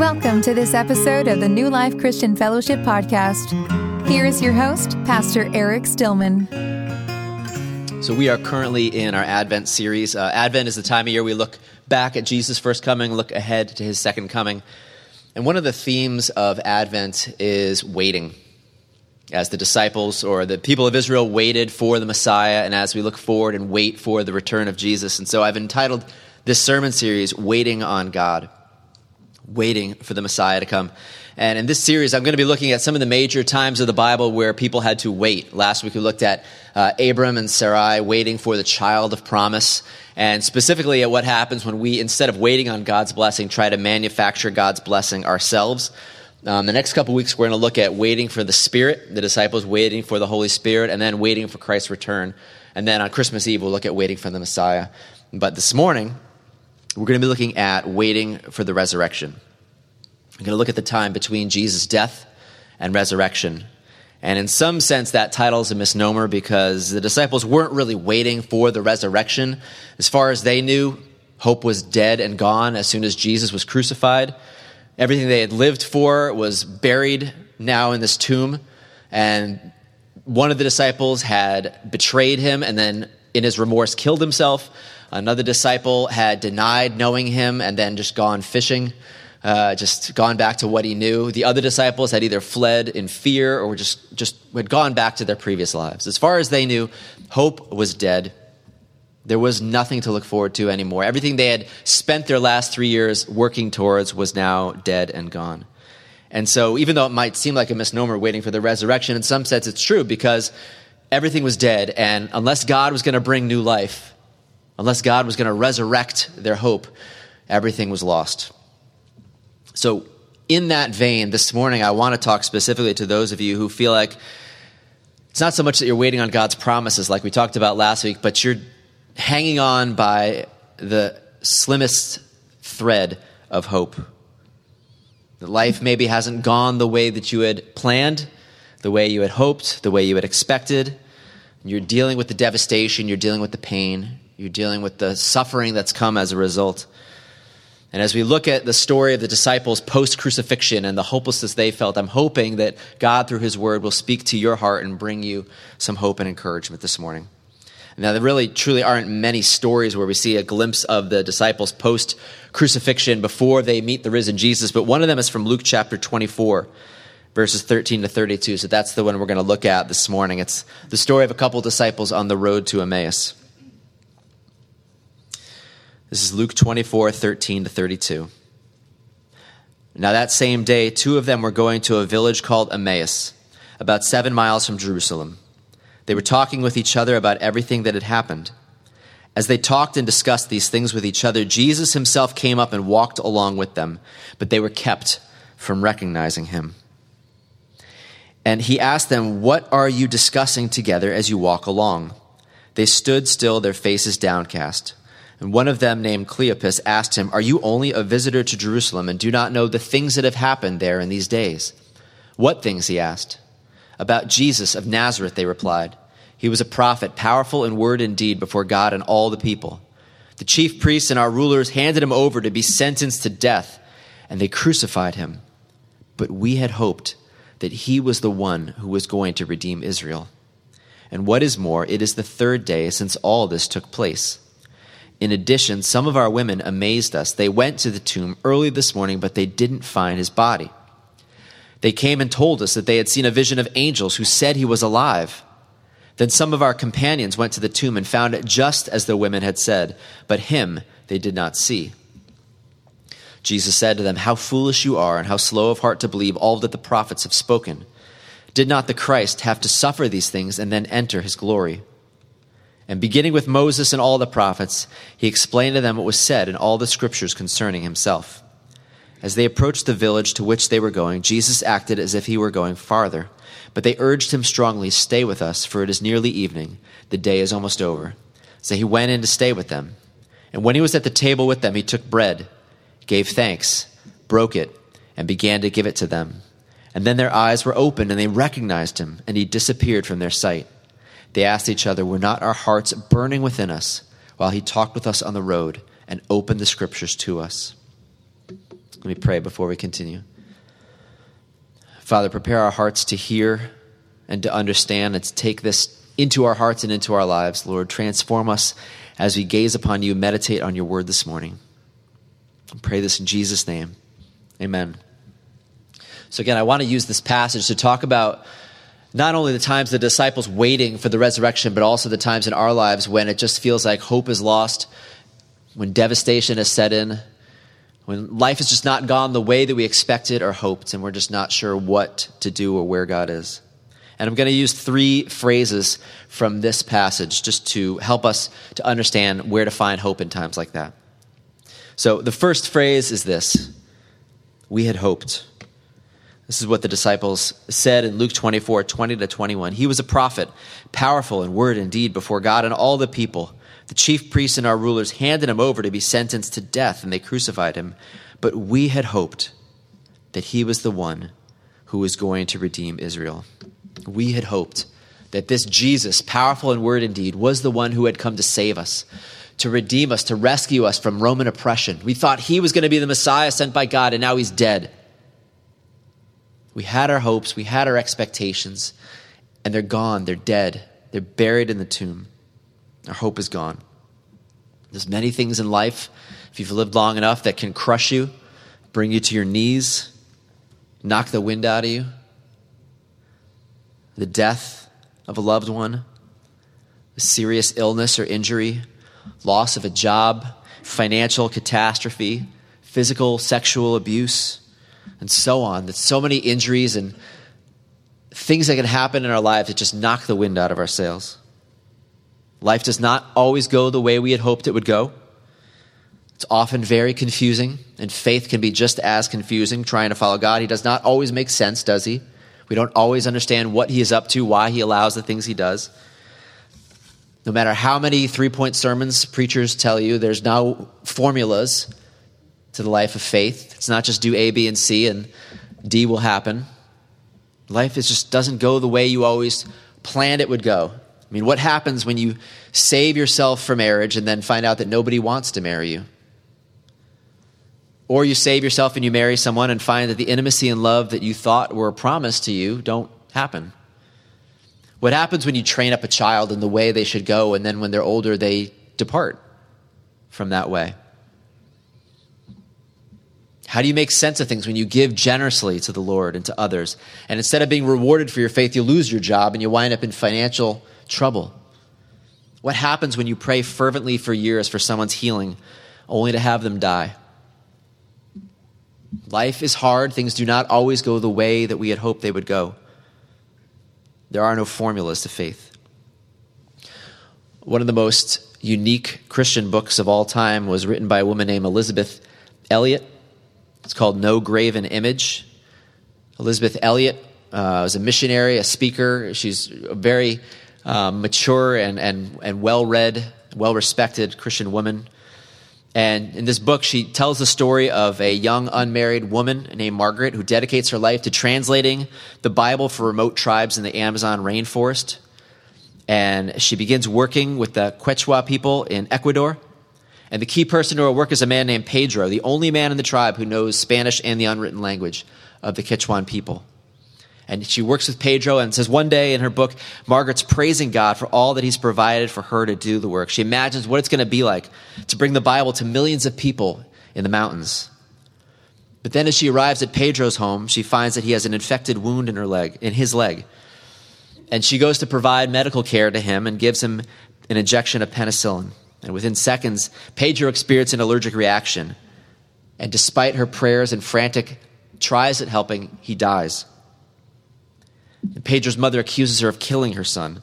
Welcome to this episode of the New Life Christian Fellowship Podcast. Here is your host, Pastor Eric Stillman. So, we are currently in our Advent series. Uh, Advent is the time of year we look back at Jesus' first coming, look ahead to his second coming. And one of the themes of Advent is waiting. As the disciples or the people of Israel waited for the Messiah, and as we look forward and wait for the return of Jesus. And so I've entitled this sermon series, Waiting on God waiting for the Messiah to come. And in this series, I'm going to be looking at some of the major times of the Bible where people had to wait. Last week, we looked at uh, Abram and Sarai waiting for the child of promise, and specifically at what happens when we, instead of waiting on God's blessing, try to manufacture God's blessing ourselves. Um, the next couple weeks, we're going to look at waiting for the Spirit, the disciples waiting for the Holy Spirit, and then waiting for Christ's return. And then on Christmas Eve, we'll look at waiting for the Messiah. But this morning, we're going to be looking at waiting for the resurrection. We're going to look at the time between Jesus' death and resurrection. And in some sense, that title is a misnomer because the disciples weren't really waiting for the resurrection. As far as they knew, hope was dead and gone as soon as Jesus was crucified. Everything they had lived for was buried now in this tomb. And one of the disciples had betrayed him and then, in his remorse, killed himself. Another disciple had denied knowing him and then just gone fishing, uh, just gone back to what he knew. The other disciples had either fled in fear or just, just had gone back to their previous lives. As far as they knew, hope was dead. There was nothing to look forward to anymore. Everything they had spent their last three years working towards was now dead and gone. And so, even though it might seem like a misnomer waiting for the resurrection, in some sense it's true because everything was dead. And unless God was going to bring new life, unless God was going to resurrect their hope, everything was lost. So, in that vein, this morning, I want to talk specifically to those of you who feel like it's not so much that you're waiting on God's promises, like we talked about last week, but you're hanging on by the slimmest thread of hope. That life maybe hasn't gone the way that you had planned, the way you had hoped, the way you had expected. You're dealing with the devastation, you're dealing with the pain, you're dealing with the suffering that's come as a result. And as we look at the story of the disciples post crucifixion and the hopelessness they felt, I'm hoping that God, through His Word, will speak to your heart and bring you some hope and encouragement this morning. Now, there really truly aren't many stories where we see a glimpse of the disciples post crucifixion before they meet the risen Jesus, but one of them is from Luke chapter 24, verses 13 to 32. So that's the one we're going to look at this morning. It's the story of a couple disciples on the road to Emmaus. This is Luke 24, 13 to 32. Now, that same day, two of them were going to a village called Emmaus, about seven miles from Jerusalem. They were talking with each other about everything that had happened. As they talked and discussed these things with each other, Jesus himself came up and walked along with them, but they were kept from recognizing him. And he asked them, What are you discussing together as you walk along? They stood still, their faces downcast. And one of them, named Cleopas, asked him, Are you only a visitor to Jerusalem and do not know the things that have happened there in these days? What things? he asked. About Jesus of Nazareth, they replied. He was a prophet, powerful in word and deed before God and all the people. The chief priests and our rulers handed him over to be sentenced to death, and they crucified him. But we had hoped that he was the one who was going to redeem Israel. And what is more, it is the third day since all this took place. In addition, some of our women amazed us. They went to the tomb early this morning, but they didn't find his body. They came and told us that they had seen a vision of angels who said he was alive. Then some of our companions went to the tomb and found it just as the women had said, but him they did not see. Jesus said to them, How foolish you are, and how slow of heart to believe all that the prophets have spoken. Did not the Christ have to suffer these things and then enter his glory? And beginning with Moses and all the prophets, he explained to them what was said in all the scriptures concerning himself. As they approached the village to which they were going, Jesus acted as if he were going farther. But they urged him strongly, Stay with us, for it is nearly evening. The day is almost over. So he went in to stay with them. And when he was at the table with them, he took bread, gave thanks, broke it, and began to give it to them. And then their eyes were opened, and they recognized him, and he disappeared from their sight. They asked each other, Were not our hearts burning within us while he talked with us on the road and opened the scriptures to us? Let me pray before we continue. Father, prepare our hearts to hear and to understand and to take this into our hearts and into our lives, Lord. Transform us as we gaze upon you, meditate on your word this morning. I pray this in Jesus' name. Amen. So, again, I want to use this passage to talk about not only the times the disciples waiting for the resurrection, but also the times in our lives when it just feels like hope is lost, when devastation has set in, when life has just not gone the way that we expected or hoped, and we're just not sure what to do or where God is. And I'm going to use three phrases from this passage just to help us to understand where to find hope in times like that. So the first phrase is this We had hoped. This is what the disciples said in Luke 24 20 to 21. He was a prophet, powerful in word and deed before God and all the people. The chief priests and our rulers handed him over to be sentenced to death, and they crucified him. But we had hoped that he was the one who was going to redeem Israel. We had hoped that this Jesus, powerful in word and deed, was the one who had come to save us, to redeem us, to rescue us from Roman oppression. We thought he was going to be the Messiah sent by God, and now he's dead. We had our hopes, we had our expectations, and they're gone. They're dead. They're buried in the tomb. Our hope is gone. There's many things in life, if you've lived long enough, that can crush you, bring you to your knees, knock the wind out of you. The death of a loved one, a serious illness or injury, loss of a job, financial catastrophe, physical, sexual abuse and so on. That so many injuries and things that can happen in our lives that just knock the wind out of our sails. Life does not always go the way we had hoped it would go. It's often very confusing, and faith can be just as confusing trying to follow God. He does not always make sense, does he? We don't always understand what he is up to, why he allows the things he does. No matter how many three point sermons preachers tell you, there's no formulas to the life of faith. It's not just do A, B, and C and D will happen. Life is just doesn't go the way you always planned it would go. I mean, what happens when you save yourself for marriage and then find out that nobody wants to marry you? Or you save yourself and you marry someone and find that the intimacy and love that you thought were promised to you don't happen. What happens when you train up a child in the way they should go and then when they're older they depart from that way? How do you make sense of things when you give generously to the Lord and to others? And instead of being rewarded for your faith, you lose your job and you wind up in financial trouble. What happens when you pray fervently for years for someone's healing only to have them die? Life is hard. Things do not always go the way that we had hoped they would go. There are no formulas to faith. One of the most unique Christian books of all time was written by a woman named Elisabeth Elliot. It's called No Graven Image. Elisabeth Elliot uh, was a missionary, a speaker. She's a very um, mature and, and, and well read, well respected Christian woman. And in this book, she tells the story of a young unmarried woman named Margaret who dedicates her life to translating the Bible for remote tribes in the Amazon rainforest. And she begins working with the Quechua people in Ecuador and the key person to her work is a man named Pedro, the only man in the tribe who knows Spanish and the unwritten language of the Quechuan people. And she works with Pedro and says one day in her book, Margaret's praising God for all that he's provided for her to do the work. She imagines what it's going to be like to bring the Bible to millions of people in the mountains. But then as she arrives at Pedro's home, she finds that he has an infected wound in her leg, in his leg. And she goes to provide medical care to him and gives him an injection of penicillin. And within seconds, Pedro experienced an allergic reaction. And despite her prayers and frantic tries at helping, he dies. And Pedro's mother accuses her of killing her son.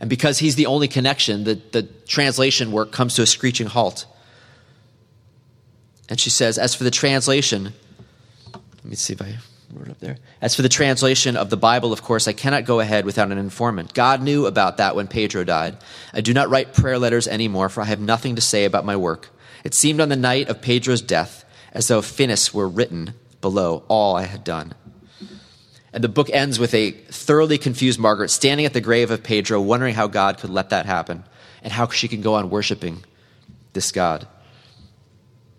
And because he's the only connection, the, the translation work comes to a screeching halt. And she says, As for the translation, let me see if I wrote up there. As for the translation of the Bible, of course, I cannot go ahead without an informant. God knew about that when Pedro died. I do not write prayer letters anymore, for I have nothing to say about my work. It seemed on the night of Pedro's death as though finis were written below all I had done. And the book ends with a thoroughly confused Margaret standing at the grave of Pedro, wondering how God could let that happen and how she can go on worshiping this God.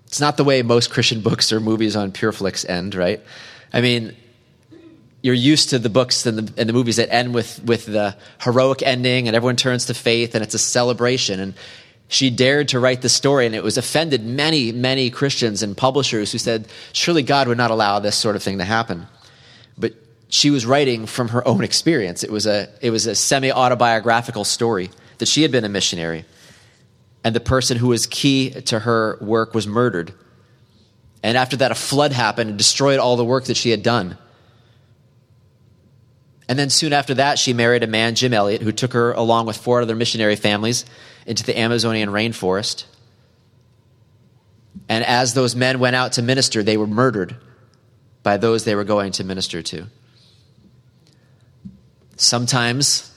It's not the way most Christian books or movies on PureFlix end, right? I mean, you're used to the books and the, and the movies that end with, with the heroic ending and everyone turns to faith and it's a celebration. And she dared to write the story and it was offended many, many Christians and publishers who said, surely God would not allow this sort of thing to happen. But she was writing from her own experience. It was a, it was a semi autobiographical story that she had been a missionary and the person who was key to her work was murdered. And after that, a flood happened and destroyed all the work that she had done. And then soon after that, she married a man, Jim Elliot, who took her along with four other missionary families into the Amazonian rainforest. And as those men went out to minister, they were murdered by those they were going to minister to. Sometimes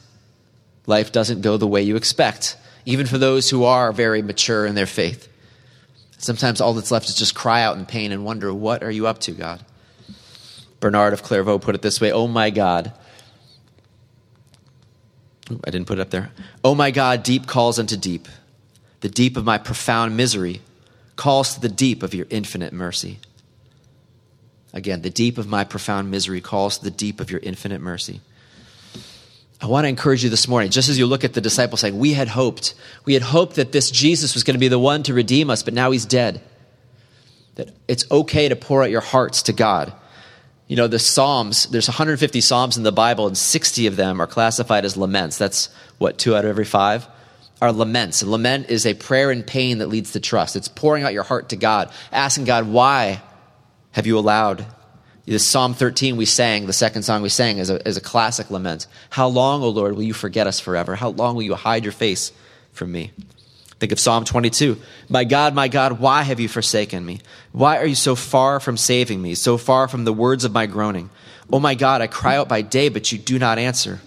life doesn't go the way you expect even for those who are very mature in their faith. Sometimes all that's left is just cry out in pain and wonder, What are you up to, God? Bernard of Clairvaux put it this way Oh my God. Ooh, I didn't put it up there. Oh my God, deep calls unto deep. The deep of my profound misery calls to the deep of your infinite mercy. Again, the deep of my profound misery calls to the deep of your infinite mercy. I want to encourage you this morning, just as you look at the disciples saying, We had hoped. We had hoped that this Jesus was going to be the one to redeem us, but now he's dead. That it's okay to pour out your hearts to God. You know, the Psalms, there's 150 Psalms in the Bible, and 60 of them are classified as laments. That's what, two out of every five? Are laments. And lament is a prayer in pain that leads to trust. It's pouring out your heart to God, asking God, Why have you allowed this Psalm 13 we sang, the second song we sang, is a, is a classic lament. How long, O Lord, will you forget us forever? How long will you hide your face from me? Think of Psalm 22. My God, my God, why have you forsaken me? Why are you so far from saving me, so far from the words of my groaning? Oh my God, I cry out by day, but you do not answer.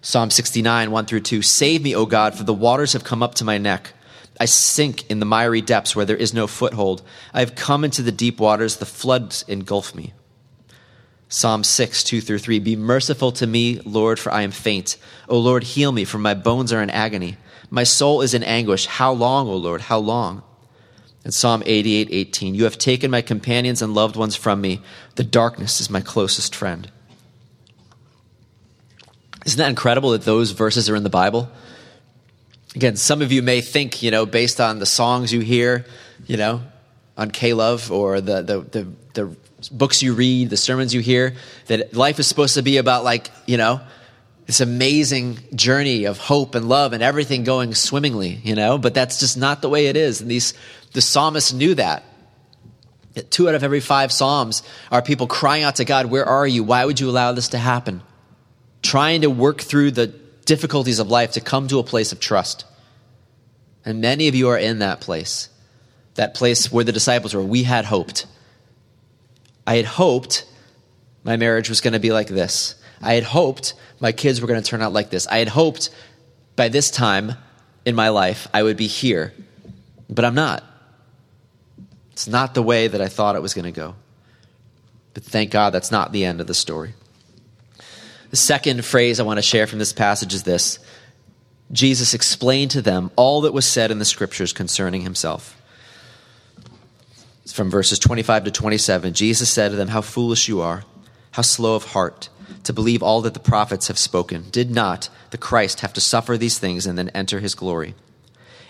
Psalm 69, 1 through 2. Save me, O God, for the waters have come up to my neck. I sink in the miry depths where there is no foothold. I have come into the deep waters, the floods engulf me. Psalm 6, 2 through 3. Be merciful to me, Lord, for I am faint. O Lord, heal me, for my bones are in agony. My soul is in anguish. How long, O Lord, how long? And Psalm 88, 18. You have taken my companions and loved ones from me. The darkness is my closest friend. Isn't that incredible that those verses are in the Bible? Again, some of you may think, you know, based on the songs you hear, you know, on K-Love or the, the, the, the books you read, the sermons you hear, that life is supposed to be about like, you know, this amazing journey of hope and love and everything going swimmingly, you know, but that's just not the way it is. And these, the psalmist knew that. Two out of every five psalms are people crying out to God, Where are you? Why would you allow this to happen? Trying to work through the difficulties of life to come to a place of trust. And many of you are in that place, that place where the disciples were. We had hoped. I had hoped my marriage was going to be like this. I had hoped my kids were going to turn out like this. I had hoped by this time in my life I would be here, but I'm not. It's not the way that I thought it was going to go. But thank God that's not the end of the story. The second phrase I want to share from this passage is this Jesus explained to them all that was said in the scriptures concerning himself. From verses 25 to 27, Jesus said to them, How foolish you are, how slow of heart to believe all that the prophets have spoken. Did not the Christ have to suffer these things and then enter his glory?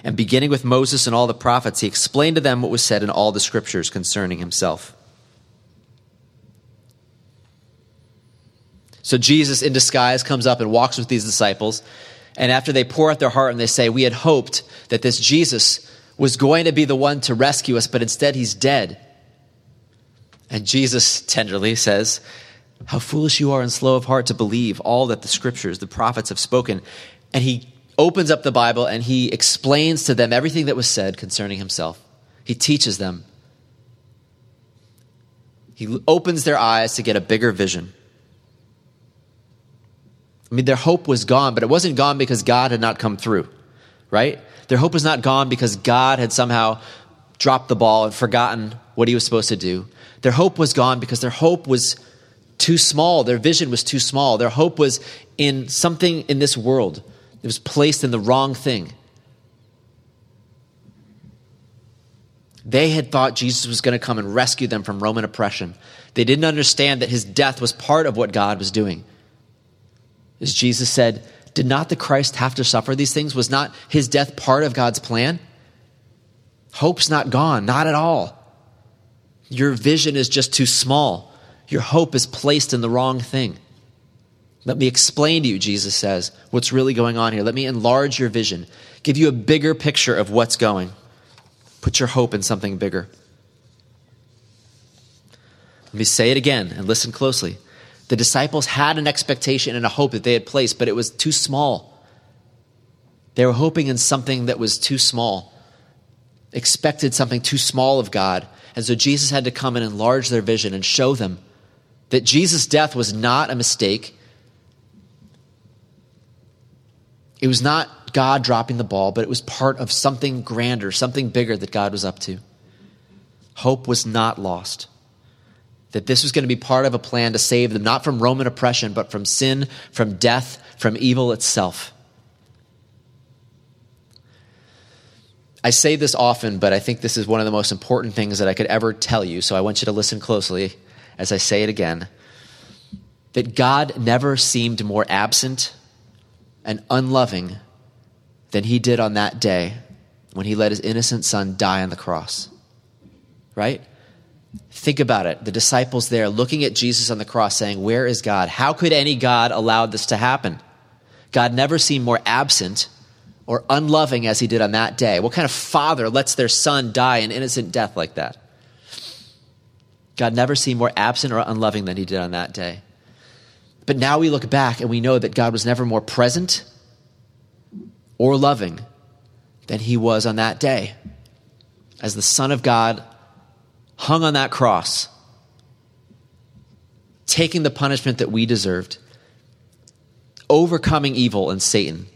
And beginning with Moses and all the prophets, he explained to them what was said in all the scriptures concerning himself. So Jesus, in disguise, comes up and walks with these disciples. And after they pour out their heart and they say, We had hoped that this Jesus was going to be the one to rescue us, but instead he's dead. And Jesus tenderly says, How foolish you are and slow of heart to believe all that the scriptures, the prophets have spoken. And he opens up the Bible and he explains to them everything that was said concerning himself. He teaches them. He opens their eyes to get a bigger vision. I mean, their hope was gone, but it wasn't gone because God had not come through, right? Their hope was not gone because God had somehow dropped the ball and forgotten what he was supposed to do. Their hope was gone because their hope was too small. Their vision was too small. Their hope was in something in this world. It was placed in the wrong thing. They had thought Jesus was going to come and rescue them from Roman oppression. They didn't understand that his death was part of what God was doing. As Jesus said, Did not the Christ have to suffer these things? Was not his death part of God's plan? Hope's not gone, not at all. Your vision is just too small. Your hope is placed in the wrong thing. Let me explain to you, Jesus says, what's really going on here. Let me enlarge your vision, give you a bigger picture of what's going. Put your hope in something bigger. Let me say it again and listen closely. The disciples had an expectation and a hope that they had placed, but it was too small. They were hoping in something that was too small, expected something too small of God. And so Jesus had to come and enlarge their vision and show them that Jesus' death was not a mistake. It was not God dropping the ball, but it was part of something grander, something bigger that God was up to. Hope was not lost. That this was going to be part of a plan to save them, not from Roman oppression, but from sin, from death, from evil itself. I say this often, but I think this is one of the most important things that I could ever tell you, so I want you to listen closely as I say it again. That God never seemed more absent and unloving than he did on that day when he let his innocent son die on the cross. Right? Think about it. The disciples there looking at Jesus on the cross saying, Where is God? How could any God allow this to happen? God never seemed more absent or unloving as he did on that day. What kind of father lets their son die an innocent death like that? God never seemed more absent or unloving than he did on that day. But now we look back and we know that God was never more present or loving than he was on that day. As the Son of God hung on that cross, taking the punishment that we deserved, overcoming evil and Satan,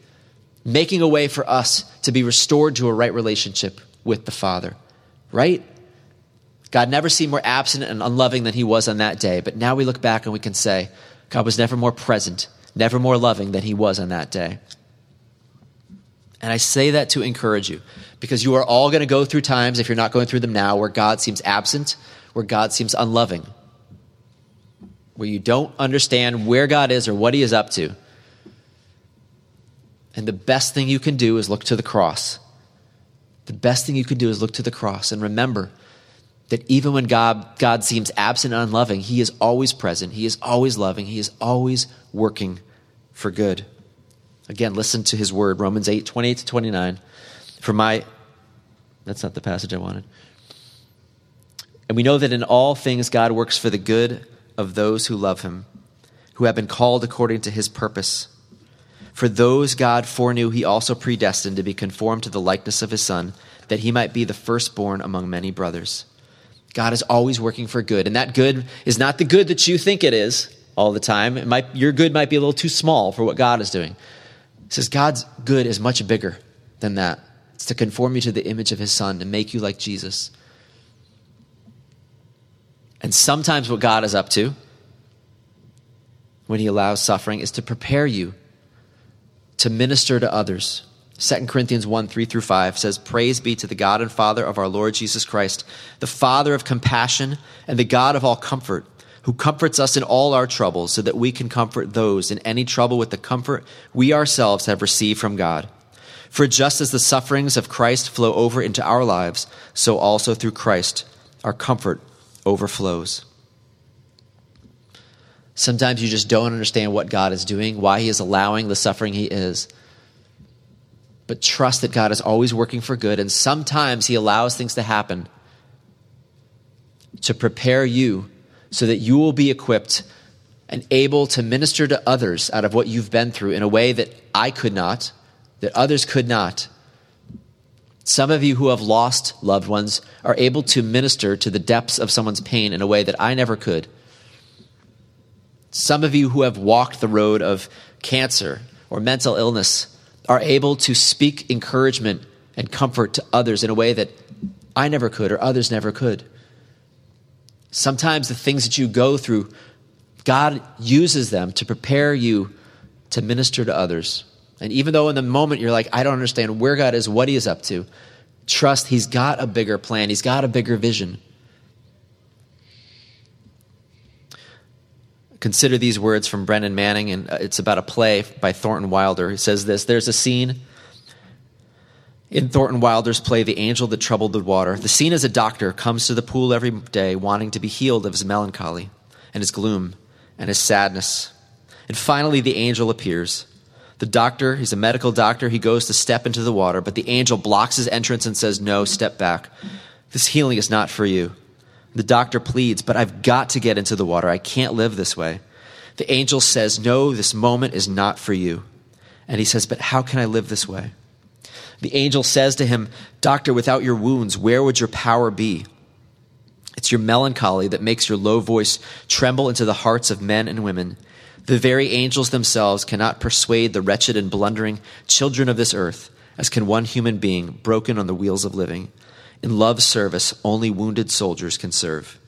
making a way for us to be restored to a right relationship with the Father. Right? God never seemed more absent and unloving than he was on that day. But now we look back and we can say, God was never more present, never more loving than he was on that day. And I say that to encourage you because you are all going to go through times, if you're not going through them now, where God seems absent, where God seems unloving, where you don't understand where God is or what he is up to. And the best thing you can do is look to the cross. The best thing you can do is look to the cross and remember that even when God, God seems absent and unloving, He is always present, He is always loving, He is always working for good. Again, listen to His word, Romans 8 28 to 29. For my, that's not the passage I wanted. And we know that in all things God works for the good of those who love Him, who have been called according to His purpose. For those God foreknew, He also predestined to be conformed to the likeness of His Son, that He might be the firstborn among many brothers. God is always working for good. And that good is not the good that you think it is all the time. Might, your good might be a little too small for what God is doing. Says God's good is much bigger than that. It's to conform you to the image of his son, to make you like Jesus. And sometimes what God is up to when he allows suffering is to prepare you to minister to others 2 Corinthians 1 3 through 5 says, Praise be to the God and Father of our Lord Jesus Christ, the Father of compassion and the God of all comfort, who comforts us in all our troubles, so that we can comfort those in any trouble with the comfort we ourselves have received from God. For just as the sufferings of Christ flow over into our lives, so also through Christ our comfort overflows. Sometimes you just don't understand what God is doing, why He is allowing the suffering He is but trust that God is always working for good. And sometimes He allows things to happen to prepare you so that you will be equipped and able to minister to others out of what you've been through in a way that I could not, that others could not. Some of you who have lost loved ones are able to minister to the depths of someone's pain in a way that I never could. Some of you who have walked the road of cancer or mental illness are able to speak encouragement and comfort to others in a way that I never could or others never could. Sometimes the things that you go through, God uses them to prepare you to minister to others. And even though in the moment you're like, I don't understand where God is, what He is up to, Trust He's got a bigger plan, He's got a bigger vision. Consider these words from Brennan Manning, and uh, it's about a play by Thornton Wilder. He says this There's a scene in Thornton Wilder's play, The Angel That Troubled the Water. The scene is a doctor comes to the pool every day wanting to be healed of his melancholy and his gloom and his sadness. And finally, the angel appears. The doctor, he's a medical doctor, he goes to step into the water, but the angel blocks his entrance and says, No, step back. This healing is not for you. The doctor pleads, But I've got to get into the water. I can't live this way. The angel says, No, this moment is not for you. And he says, But how can I live this way? The angel says to him, Doctor, without your wounds, where would your power be? It's your melancholy that makes your low voice tremble into the hearts of men and women. The very angels themselves cannot persuade the wretched and blundering children of this earth, as can one human being broken on the wheels of living. In love's service, only wounded soldiers can serve.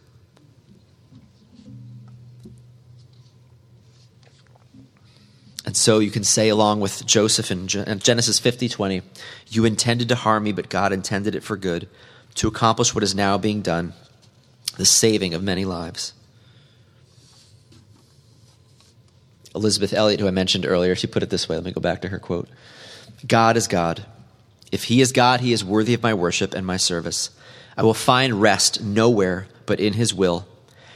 And so you can say, along with Joseph in Genesis 50 20, you intended to harm me, but God intended it for good, to accomplish what is now being done, the saving of many lives. Elisabeth Elliot, who I mentioned earlier, she put it this way. Let me go back to her quote God is God. If He is God, He is worthy of my worship and my service. I will find rest nowhere but in His will,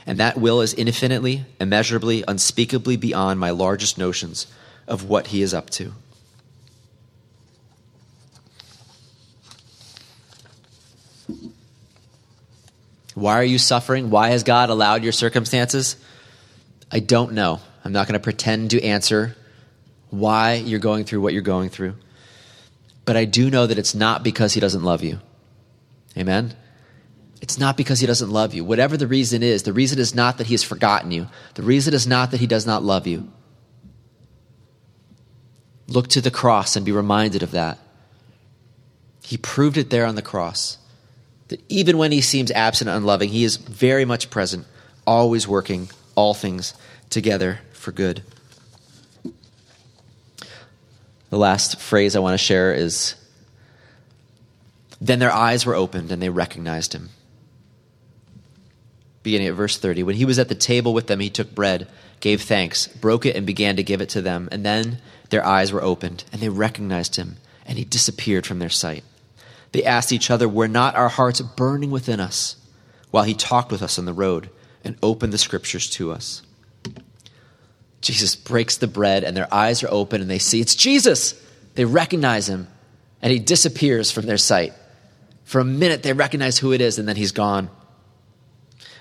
and that will is infinitely, immeasurably, unspeakably beyond my largest notions of what He is up to. Why are you suffering? Why has God allowed your circumstances? I don't know. I'm not going to pretend to answer why you're going through what you're going through. But I do know that it's not because He doesn't love you. Amen? It's not because He doesn't love you. Whatever the reason is, the reason is not that He has forgotten you, the reason is not that He does not love you. Look to the cross and be reminded of that. He proved it there on the cross that even when he seems absent and unloving, he is very much present, always working all things together for good. The last phrase I want to share is Then their eyes were opened and they recognized him. Beginning at verse 30. When he was at the table with them, he took bread, gave thanks, broke it, and began to give it to them. And then their eyes were opened and they recognized him, and he disappeared from their sight. They asked each other, Were not our hearts burning within us while he talked with us on the road and opened the scriptures to us? Jesus breaks the bread, and their eyes are open, and they see it's Jesus. They recognize him, and he disappears from their sight. For a minute, they recognize who it is, and then he's gone.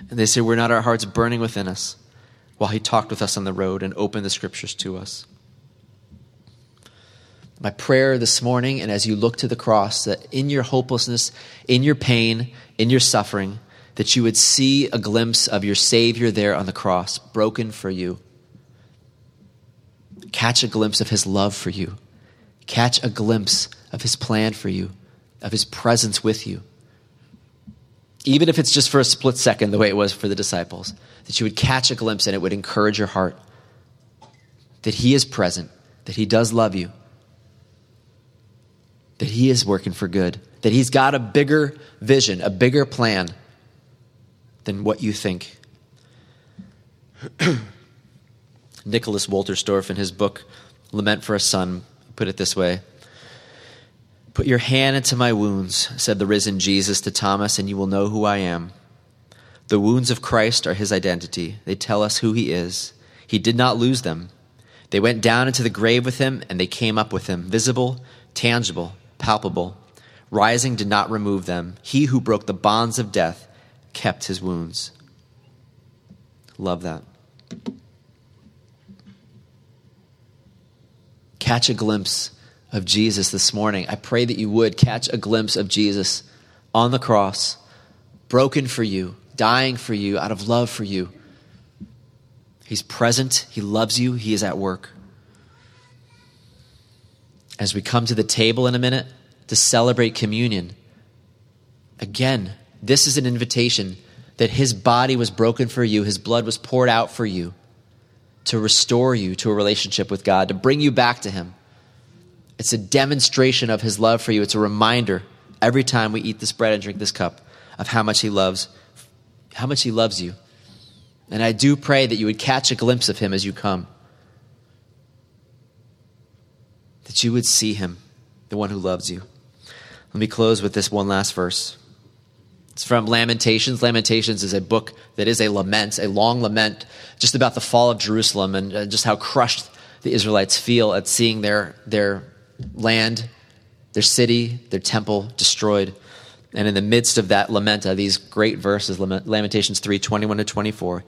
And they say, Were not our hearts burning within us while he talked with us on the road and opened the scriptures to us? My prayer this morning, and as you look to the cross, that in your hopelessness, in your pain, in your suffering, that you would see a glimpse of your Savior there on the cross, broken for you. Catch a glimpse of His love for you. Catch a glimpse of His plan for you, of His presence with you. Even if it's just for a split second, the way it was for the disciples, that you would catch a glimpse and it would encourage your heart that He is present, that He does love you that He is working for good, that He's got a bigger vision, a bigger plan than what you think. Nicholas Wolterstorff, in his book Lament for a Son, put it this way Put your hand into my wounds, said the risen Jesus to Thomas, and you will know who I am. The wounds of Christ are his identity. They tell us who he is. He did not lose them. They went down into the grave with him, and they came up with him, visible, tangible, palpable. Rising did not remove them. He who broke the bonds of death kept his wounds. Love that. Catch a glimpse of Jesus this morning. I pray that you would catch a glimpse of Jesus on the cross, broken for you, dying for you, out of love for you. He's present, He loves you, He is at work as we come to the table in a minute to celebrate communion, again, this is an invitation that his body was broken for you, his blood was poured out for you to restore you to a relationship with God, to bring you back to him. It's a demonstration of his love for you, it's a reminder every time we eat this bread and drink this cup of how much he loves how much he loves you. And I do pray that you would catch a glimpse of him as you come. That you would see him, the one who loves you. Let me close with this one last verse. It's from Lamentations. Lamentations is a book that is a lament, a long lament, just about the fall of Jerusalem and uh, just how crushed the Israelites feel at seeing their, their land, their city, their temple destroyed. And in the midst of that lament are these great verses, Lamentations 3 21 to 24.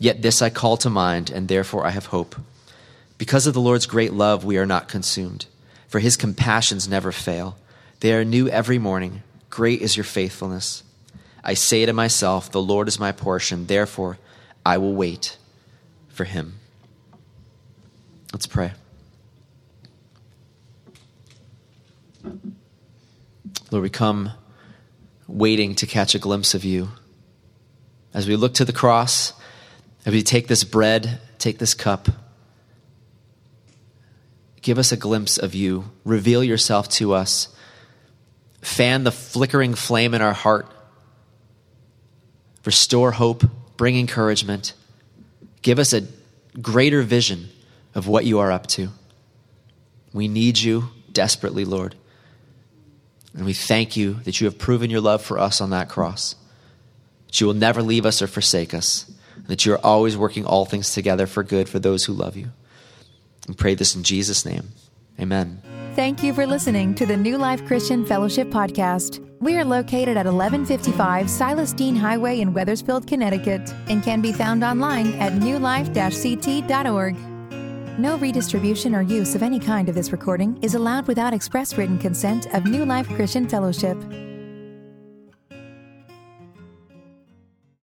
Yet this I call to mind, and therefore I have hope. Because of the Lord's great love, we are not consumed, for his compassions never fail. They are new every morning. Great is your faithfulness. I say to myself, The Lord is my portion, therefore I will wait for him. Let's pray. Lord, we come waiting to catch a glimpse of you. As we look to the cross, as we take this bread, take this cup, give us a glimpse of you. Reveal yourself to us. Fan the flickering flame in our heart. Restore hope. Bring encouragement. Give us a greater vision of what you are up to. We need you desperately, Lord. And we thank you that you have proven your love for us on that cross, that you will never leave us or forsake us, and that you are always working all things together for good for those who love you. We pray this in Jesus' name. Amen. Thank you for listening to the New Life Christian Fellowship Podcast. We are located at 1155 Silas Deane Highway in Wethersfield, Connecticut, and can be found online at newlife-ct.org. No redistribution or use of any kind of this recording is allowed without express written consent of New Life Christian Fellowship.